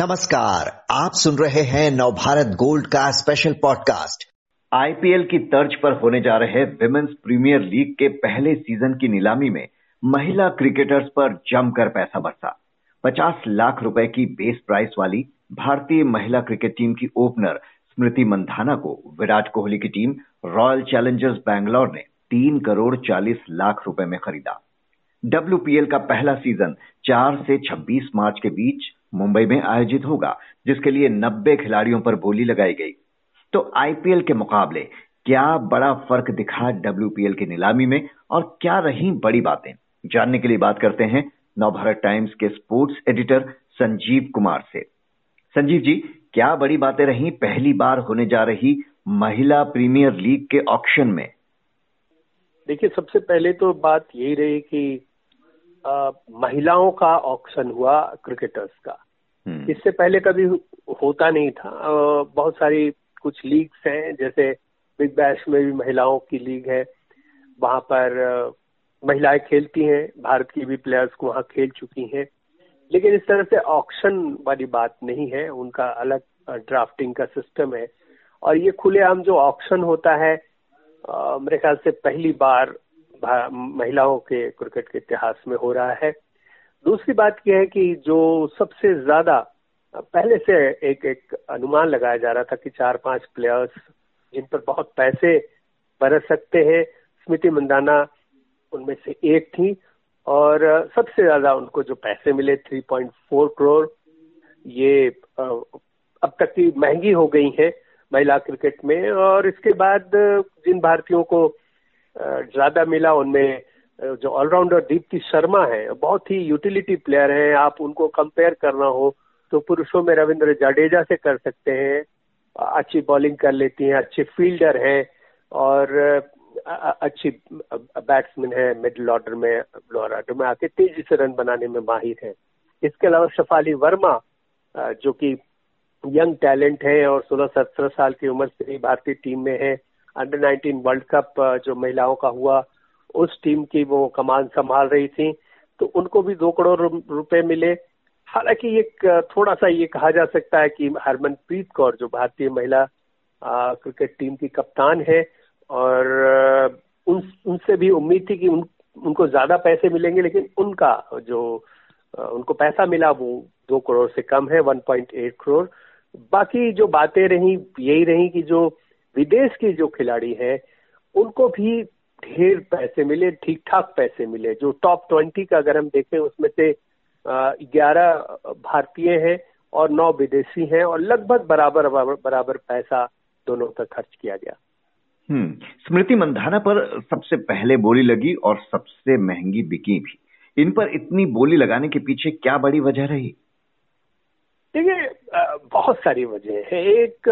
नमस्कार, आप सुन रहे हैं नवभारत गोल्ड का स्पेशल पॉडकास्ट आईपीएल की तर्ज पर होने जा रहे विमेन्स प्रीमियर लीग के पहले सीज़न की नीलामी में महिला क्रिकेटर्स पर जमकर पैसा बरसा। 50 लाख रुपए की बेस प्राइस वाली भारतीय महिला क्रिकेट टीम की ओपनर स्मृति मंधाना को विराट कोहली की टीम रॉयल चैलेंजर्स बैंगलोर ने तीन करोड़ चालीस लाख रुपए में खरीदा। डब्ल्यूपीएल का पहला सीज़न 4 से 26 मार्च के बीच मुंबई में आयोजित होगा, जिसके लिए 90 खिलाड़ियों पर बोली लगाई गई। तो आईपीएल के मुकाबले क्या बड़ा फ़र्क दिखा डब्ल्यूपीएल की नीलामी में और क्या रही बड़ी बातें? जानने के लिए बात करते हैं नवभारत टाइम्स के स्पोर्ट्स एडिटर संजीव कुमार से। संजीव जी, क्या बड़ी बातें रही? पहली बार होने जा रही महिला प्रीमियर लीग के ऑक्शन में। देखिए, सबसे पहले तो बात यही रही कि महिलाओं का ऑक्शन हुआ क्रिकेटर्स का। हम्म। इससे पहले कभी होता नहीं था। बहुत सारी कुछ लीग्स हैं जैसे बिग बैश में भी महिलाओं की लीग है। वहाँ पर महिलाएँ खेलती हैं भारत की भी प्लेयर्स को वहाँ खेल चुकी हैं। लेकिन इस तरह से ऑक्शन वाली बात नहीं है। उनका अलग ड्राफ्टिंग का सिस्टम है। और ये खुलेआम जो ऑक्शन होता है मेरे ख्याल से पहली बार महिलाओं के क्रिकेट के इतिहास में हो रहा है। दूसरी बात यह है कि जो सबसे ज़्यादा, पहले से एक एक अनुमान लगाया जा रहा था कि चार, पाँच प्लेयर्स जिन पर बहुत पैसे बरस सकते हैं, स्मृति मंदाना उनमें से एक थी और सबसे ज़्यादा उनको जो पैसे मिले 3.4 करोड़ ये अब तक की महँगी हो गई है महिला क्रिकेट में और इसके बाद जिन भारतीयों को ज़्यादा मिला उनमें जो ऑलराउंडर दीप्ति शर्मा है, बहुत ही यूटिलिटी प्लेयर हैं। आप उनको कंपेयर करना हो तो पुरुषों में रविंद्र जाडेजा से कर सकते हैं। अच्छी बॉलिंग कर लेती हैं, अच्छे फील्डर हैं, और अच्छी बैट्समैन है मिडिल ऑर्डर में लोअर ऑर्डर में आके तेज़ी से रन बनाने में माहिर है। इसके अलावा शफाली वर्मा जो कि यंग टैलेंट है और सोलह सत्रह साल की उम्र से ही भारतीय टीम में है अंडर 19 वर्ल्ड कप जो महिलाओं का हुआ उस टीम की वो कमान संभाल रही थी तो उनको भी दो करोड़ रुपए मिले। हालाँकि एक थोड़ा सा ये कहा जा सकता है कि हरमनप्रीत कौर जो भारतीय महिला क्रिकेट टीम की कप्तान है और उन उनसे भी उम्मीद थी कि उन, उनको ज़्यादा पैसे मिलेंगे लेकिन उनका जो उनको पैसा मिला वो दो करोड़ से कम है 1.8 करोड़। बाकी जो बातें रही यही रही कि जो विदेश के जो खिलाड़ी हैं, उनको भी ढेर पैसे मिले ठीक ठाक पैसे मिले। जो टॉप ट्वेंटी का अगर हम देखें, उसमें से ग्यारह भारतीय हैं और नौ विदेशी हैं और लगभग बराबर बराबर पैसा दोनों का खर्च किया गया। हम्म स्मृति मंधाना पर सबसे पहले बोली लगी और सबसे महँगी बिकी भी। इन पर इतनी बोली लगाने के पीछे क्या बड़ी वजह रही? देखिए बहुत सारी वजह है। एक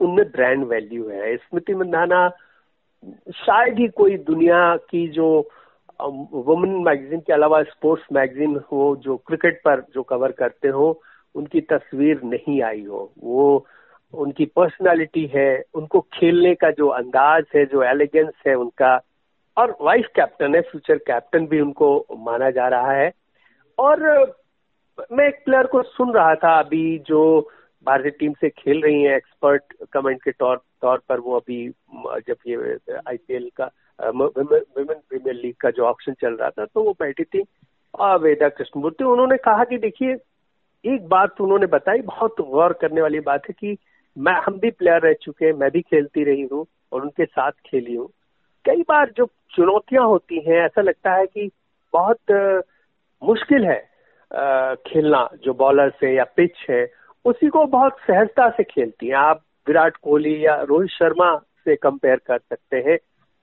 उनमें ब्रांड वैल्यू है। स्मृति मंदाना शायद ही कोई दुनिया की जो वुमेन मैगजीन के अलावा स्पोर्ट्स मैगजीन हो, जो क्रिकेट पर जो कवर करते हो, उनकी तस्वीर नहीं आई हो। वो, उनकी पर्सनालिटी है, उनको खेलने का जो अंदाज है, जो एलिगेंस है उनका, और वाइस कैप्टन है फ्यूचर कैप्टन भी उनको माना जा रहा है। और मैं एक प्लेयर को सुन रहा था अभी जो भारतीय टीम से खेल रही हैं एक्सपर्ट कमेंट के तौर तौर पर वो अभी, जब ये आईपीएल का वुमेन प्रीमियर लीग का जो ऑप्शन चल रहा था तो वो बैठी थी वेदा कृष्णमूर्ति, उन्होंने कहा कि देखिए, एक बात उन्होंने बताई, बहुत गौर करने वाली बात है कि मैं, हम भी प्लेयर रह चुके हैं, मैं भी खेलती रही हूँ और उनके साथ खेली हूँ। कई बार जो चुनौतियाँ होती हैं, ऐसा लगता है कि बहुत मुश्किल है खेलना, जो बॉलर है या पिच है, उसी को बहुत सहजता से खेलती हैं। आप विराट कोहली या रोहित शर्मा से कंपेयर कर सकते हैं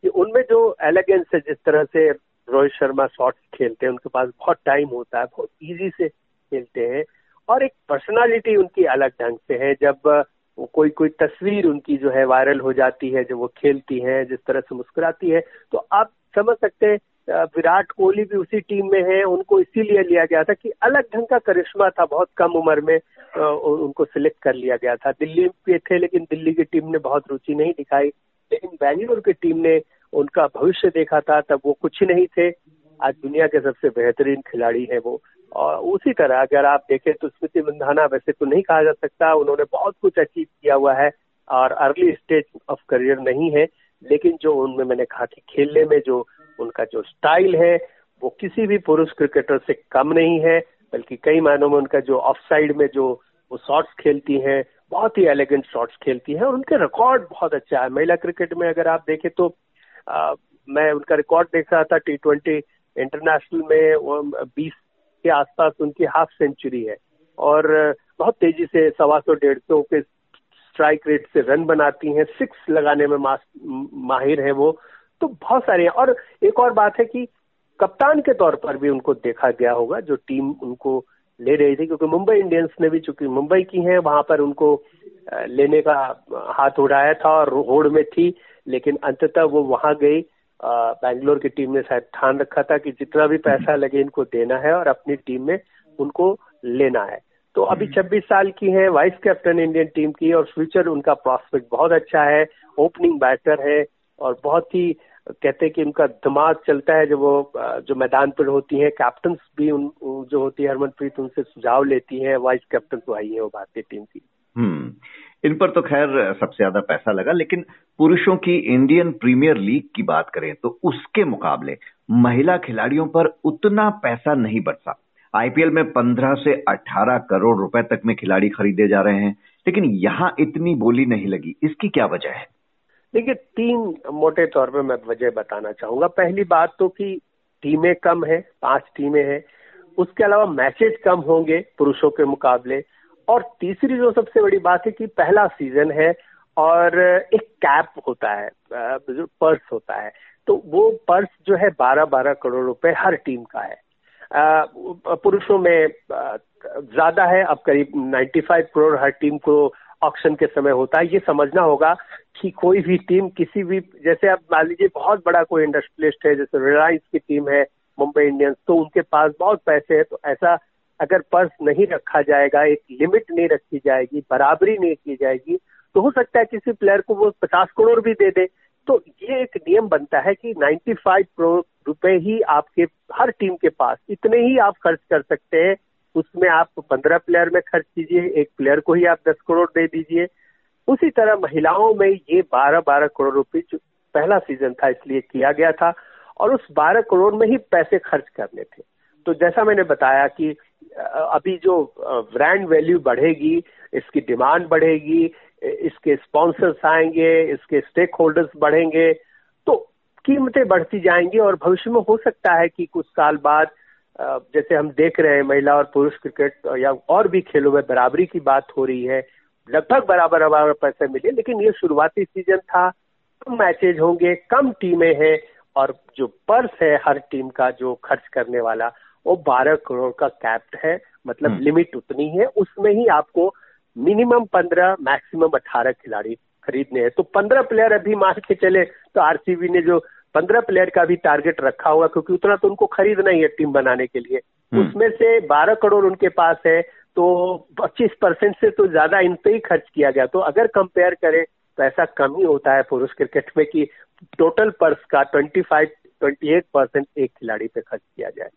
कि उनमें जो एलिगेंस है, जिस तरह से रोहित शर्मा शॉट्स खेलते हैं, उनके पास बहुत टाइम होता है, बहुत इजी से खेलते हैं और एक पर्सनालिटी उनकी अलग ढंग से है। जब कोई कोई तस्वीर उनकी जो है वायरल हो जाती है, जब वो खेलती है, जिस तरह से मुस्कुराती है तो आप समझ सकते हैं विराट कोहली भी उसी टीम में है, उनको इसीलिए लिया गया था कि अलग ढंग का करिश्मा था, बहुत कम उम्र में उनको सिलेक्ट कर लिया गया था। दिल्ली पे थे, लेकिन दिल्ली की टीम ने बहुत रुचि नहीं दिखाई। लेकिन बेंगलुरु की टीम ने उनका भविष्य देखा था, तब वो कुछ नहीं थे। आज दुनिया के सबसे बेहतरीन खिलाड़ी है वो। और उसी तरह अगर आप देखें तो स्मृति मंधाना वैसे तो नहीं कहा जा सकता, उन्होंने बहुत कुछ अचीव किया हुआ है और अर्ली स्टेज ऑफ़ करियर नहीं है, लेकिन जो उनमें मैंने कहा कि खेलने में जो उनका जो स्टाइल है वो किसी भी पुरुष क्रिकेटर से कम नहीं है बल्कि कई मायनों में उनका जो ऑफ़ साइड में जो वो शॉट्स खेलती हैं बहुत ही एलिगेंट शॉट्स खेलती हैं और उनके रिकॉर्ड बहुत अच्छा है। महिला क्रिकेट में अगर आप देखें तो आ, मैं उनका रिकॉर्ड देख रहा था टी ट्वेंटी इंटरनेशनल में बीस के आसपास उनकी हाफ़ सेंचुरी है। और बहुत तेज़ी से सवा सौ डेढ़ सौ के स्ट्राइक रेट से रन बनाती हैं। सिक्स लगाने में माहिर है वो। तो बहुत सारे हैं। और एक और बात है कि कप्तान के तौर पर भी उनको देखा गया होगा जो टीम उनको ले रही थी क्योंकि मुंबई इंडियंस ने भी चूँकि मुंबई की है वहाँ पर उनको लेने का हाथ उड़ाया था और होड़ में थी लेकिन अंततः वो वहाँ गई। बैंगलोर की टीम ने शायद ठान रखा था कि जितना भी पैसा लगे इनको देना है और अपनी टीम में उनको लेना है। तो अभी 26 हम्म। साल की है वाइस कैप्टन इंडियन टीम की और फ्यूचर उनका प्रॉस्पेक्ट बहुत अच्छा है ओपनिंग बैटर है और बहुत ही कहते हैं कि उनका दिमाग चलता है जब वो जो मैदान पर होती हैं कैप्टन भी उन जो होती है, हरमनप्रीत, उनसे सुझाव लेती है वाइस कैप्टन तो आई है वो भारतीय टीम की। हम्म इन पर तो खैर सबसे ज़्यादा पैसा लगा, लेकिन पुरुषों की इंडियन प्रीमियर लीग की बात करें तो उसके मुकाबले महिला खिलाड़ियों पर उतना पैसा नहीं बरसा। आईपीएल में 15 से 18 करोड़ रुपए तक में खिलाड़ी खरीदे जा रहे हैं, लेकिन यहाँ इतनी बोली नहीं लगी। इसकी क्या वजह है? देखिए, तीन मोटे तौर पे मैं वजह बताना चाहूँगा। पहली बात तो कि टीमें कम है, पाँच टीमें हैं। उसके अलावा मैचेज कम होंगे पुरुषों के मुकाबले। और तीसरी जो सबसे बड़ी बात है कि पहला सीज़न है और एक कैप होता है जो पर्स होता है। तो वो पर्स जो है बारह बारह करोड़ रुपए हर टीम का है। पुरुषों में ज़्यादा है, अब करीब 95 करोड़ हर टीम को ऑक्शन के समय होता है। ये समझना होगा कि कोई भी टीम किसी भी, जैसे आप मान लीजिए बहुत बड़ा कोई इंडस्ट्रियलिस्ट है, जैसे रिलायंस की टीम है मुंबई इंडियंस तो उनके पास बहुत पैसे है तो ऐसा अगर पर्स नहीं रखा जाएगा, एक लिमिट नहीं रखी जाएगी, बराबरी नहीं की जाएगी तो हो सकता है किसी प्लेयर को वो पचास करोड़ भी दे दे। तो ये एक नियम बनता है कि 95 करोड़ रुपए ही आपके, हर टीम के पास, इतने ही आप खर्च कर सकते हैं। उसमें आप पंद्रह प्लेयर में खर्च कीजिए, एक प्लेयर को ही आप दस करोड़ दे दीजिए। उसी तरह महिलाओं में ये बारह बारह करोड़ रुपए पहला सीज़न था, इसलिए किया गया था, और उस बारह करोड़ में ही पैसे खर्च करने थे। तो जैसा मैंने बताया कि अभी जो ब्रांड वैल्यू बढ़ेगी, इसकी डिमांड बढ़ेगी इसके स्पॉन्सर्स आएँगे, इसके स्टेक होल्डर्स बढ़ेंगे तो कीमतें बढ़ती जाएँगी और भविष्य में हो सकता है कि कुछ साल बाद जैसे हम देख रहे हैं महिला और पुरुष क्रिकेट या और भी खेलों में बराबरी की बात हो रही है लगभग बराबर बराबर पैसे मिले लेकिन ये शुरुआती सीज़न था कम मैचेज होंगे कम टीमें हैं और जो पर्स है हर टीम का जो खर्च करने वाला वो 12 करोड़ का कैप्ड है मतलब लिमिट हम्म। उतनी है उसमें ही आपको मिनिमम 15 मैक्सिमम 18 खिलाड़ी खरीदने हैं तो 15 प्लेयर अभी मार के चले तो आरसीबी ने जो पंद्रह प्लेयर का भी टारगेट रखा हुआ क्योंकि उतना तो उनको खरीदना ही है टीम बनाने के लिए। हम्म। उसमें से बारह करोड़ उनके पास है तो पच्चीस परसेंट से तो ज़्यादा इन पे ही खर्च किया गया। तो अगर कंपेयर करें तो ऐसा कम ही होता है पुरुष क्रिकेट में कि टोटल पर्स का twenty five twenty eight percent एक खिलाड़ी पे खर्च किया जाए।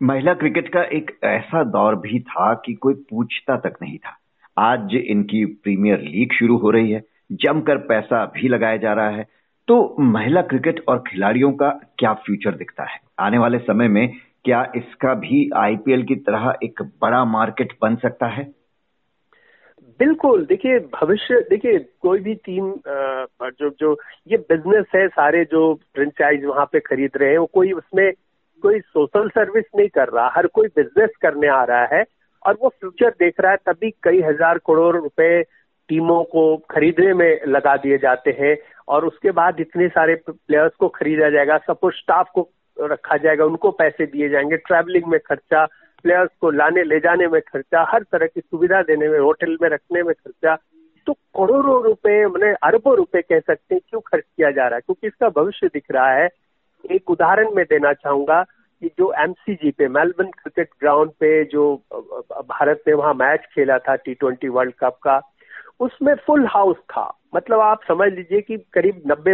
महिला क्रिकेट का एक ऐसा दौर भी था कि कोई पूछता तक नहीं था। आज इनकी प्रीमियर लीग शुरू हो रही है जमकर पैसा भी लगाया जा रहा है तो महिला क्रिकेट और खिलाड़ियों का क्या फ्यूचर दिखता है? आने वाले समय में क्या इसका भी आईपीएल की तरह एक बड़ा मार्केट बन सकता है? बिल्कुल, देखिए, भविष्य, देखिए, कोई भी टीम जो जो ये बिज़नेस है, सारे जो फ्रेंचाइज वहाँ पे खरीद रहे हैं, वो कोई उसमें, कोई सोशल सर्विस नहीं कर रहा, हर कोई बिज़नेस करने आ रहा है, और वो फ्यूचर देख रहा है, तभी कई हज़ार करोड़ रुपए टीमों को खरीदने में लगा दिए जाते हैं और उसके बाद इतने सारे प्लेयर्स को खरीदा जाएगा सपोज़ स्टाफ को रखा जाएगा, उनको पैसे दिए जाएँगे ट्रैवलिंग में खर्चा प्लेयर्स को लाने, ले जाने में खर्चा, हर तरह की सुविधा देने में होटल में रखने में खर्चा तो करोड़ों रुपए, मैंने अरबों रुपए कह सकते हैं क्यों खर्च किया जा रहा है? क्योंकि इसका भविष्य दिख रहा है। एक उदाहरण मैं देना चाहूँगा कि जो एमसीजी पे मेलबर्न क्रिकेट ग्राउंड पे जो भारत ने वहाँ मैच खेला था टी ट्वेंटी वर्ल्ड कप का उसमें फुल हाउस था। मतलब आप समझ लीजिए कि करीब नब्बे,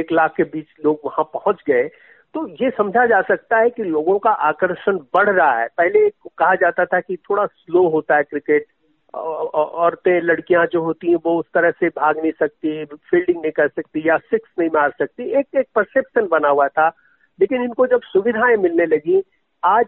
एक लाख के बीच लोग वहाँ पहुँच गए। तो ये समझा जा सकता है कि लोगों का आकर्षण बढ़ रहा है। पहले कहा जाता था कि थोड़ा स्लो होता है क्रिकेट औरतें, लड़कियाँ जो होती हैं, वो उस तरह से भाग नहीं सकती फील्डिंग नहीं कर सकती या सिक्स नहीं मार सकती। एक एक परसेप्शन बना हुआ था। लेकिन इनको जब सुविधाएँ मिलने लगी, आज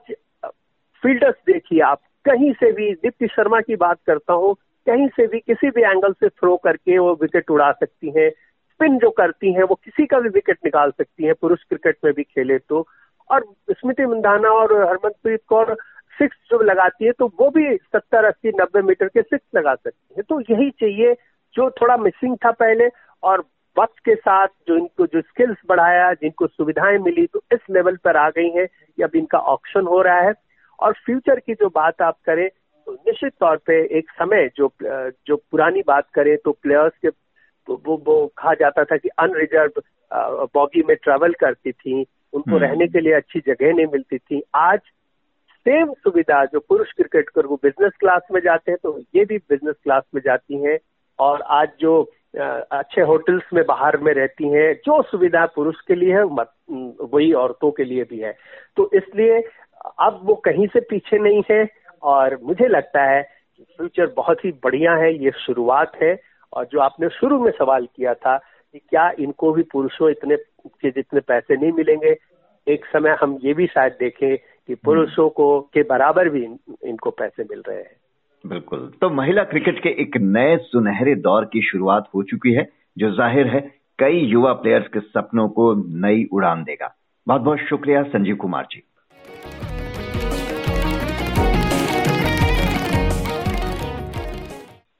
फील्डर्स देखिए आप, कहीं से भी, दीप्ति शर्मा की बात करता हूँ कहीं से भी किसी भी एंगल से थ्रो करके वो विकेट उड़ा सकती हैं स्पिन जो करती हैं, वो किसी का भी विकेट निकाल सकती हैं, पुरुष क्रिकेट में भी खेले तो। और स्मृति मंदाना और हरमनप्रीत कौर सिक्स जो लगाती है तो वो भी सत्तर, अस्सी, नब्बे मीटर के सिक्स लगा सकती है। तो यही चाहिए जो थोड़ा मिसिंग था पहले और वक्त के साथ जो इनको जो स्किल्स बढ़ाया, जिनको सुविधाएँ मिली तो इस लेवल पर आ गई हैं। अब इनका ऑप्शन हो रहा है। और फ्यूचर की जो बात आप करें निश्चित तौर पे एक समय जो जो पुरानी बात करें तो प्लेयर्स के वो वो कहा जाता था कि अनरिजर्व बॉगी में ट्रेवल करती थी उनको हम्म। रहने के लिए अच्छी जगह नहीं मिलती थी। आज सेम सुविधा जो पुरुष क्रिकेट कर वो बिज़नेस क्लास में जाते हैं तो ये भी बिज़नेस क्लास में जाती हैं। और आज जो अच्छे होटल्स में बाहर में रहती हैं जो सुविधा पुरुष के लिए है वही औरतों के लिए भी है। तो इसलिए अब वो कहीं से पीछे नहीं है। और मुझे लगता है कि फ्यूचर बहुत ही बढ़िया है ये शुरुआत है। और जो आपने शुरू में सवाल किया था कि क्या इनको भी पुरुषों इतने के जितने पैसे नहीं मिलेंगे एक समय हम ये भी शायद देखें कि पुरुषों को के बराबर भी इन, इनको पैसे मिल रहे हैं। बिल्कुल। तो महिला क्रिकेट के एक नए सुनहरे दौर की शुरुआत हो चुकी है जो ज़ाहिर है कई युवा प्लेयर्स के सपनों को नई उड़ान देगा। बहुत बहुत शुक्रिया संजीव कुमार जी।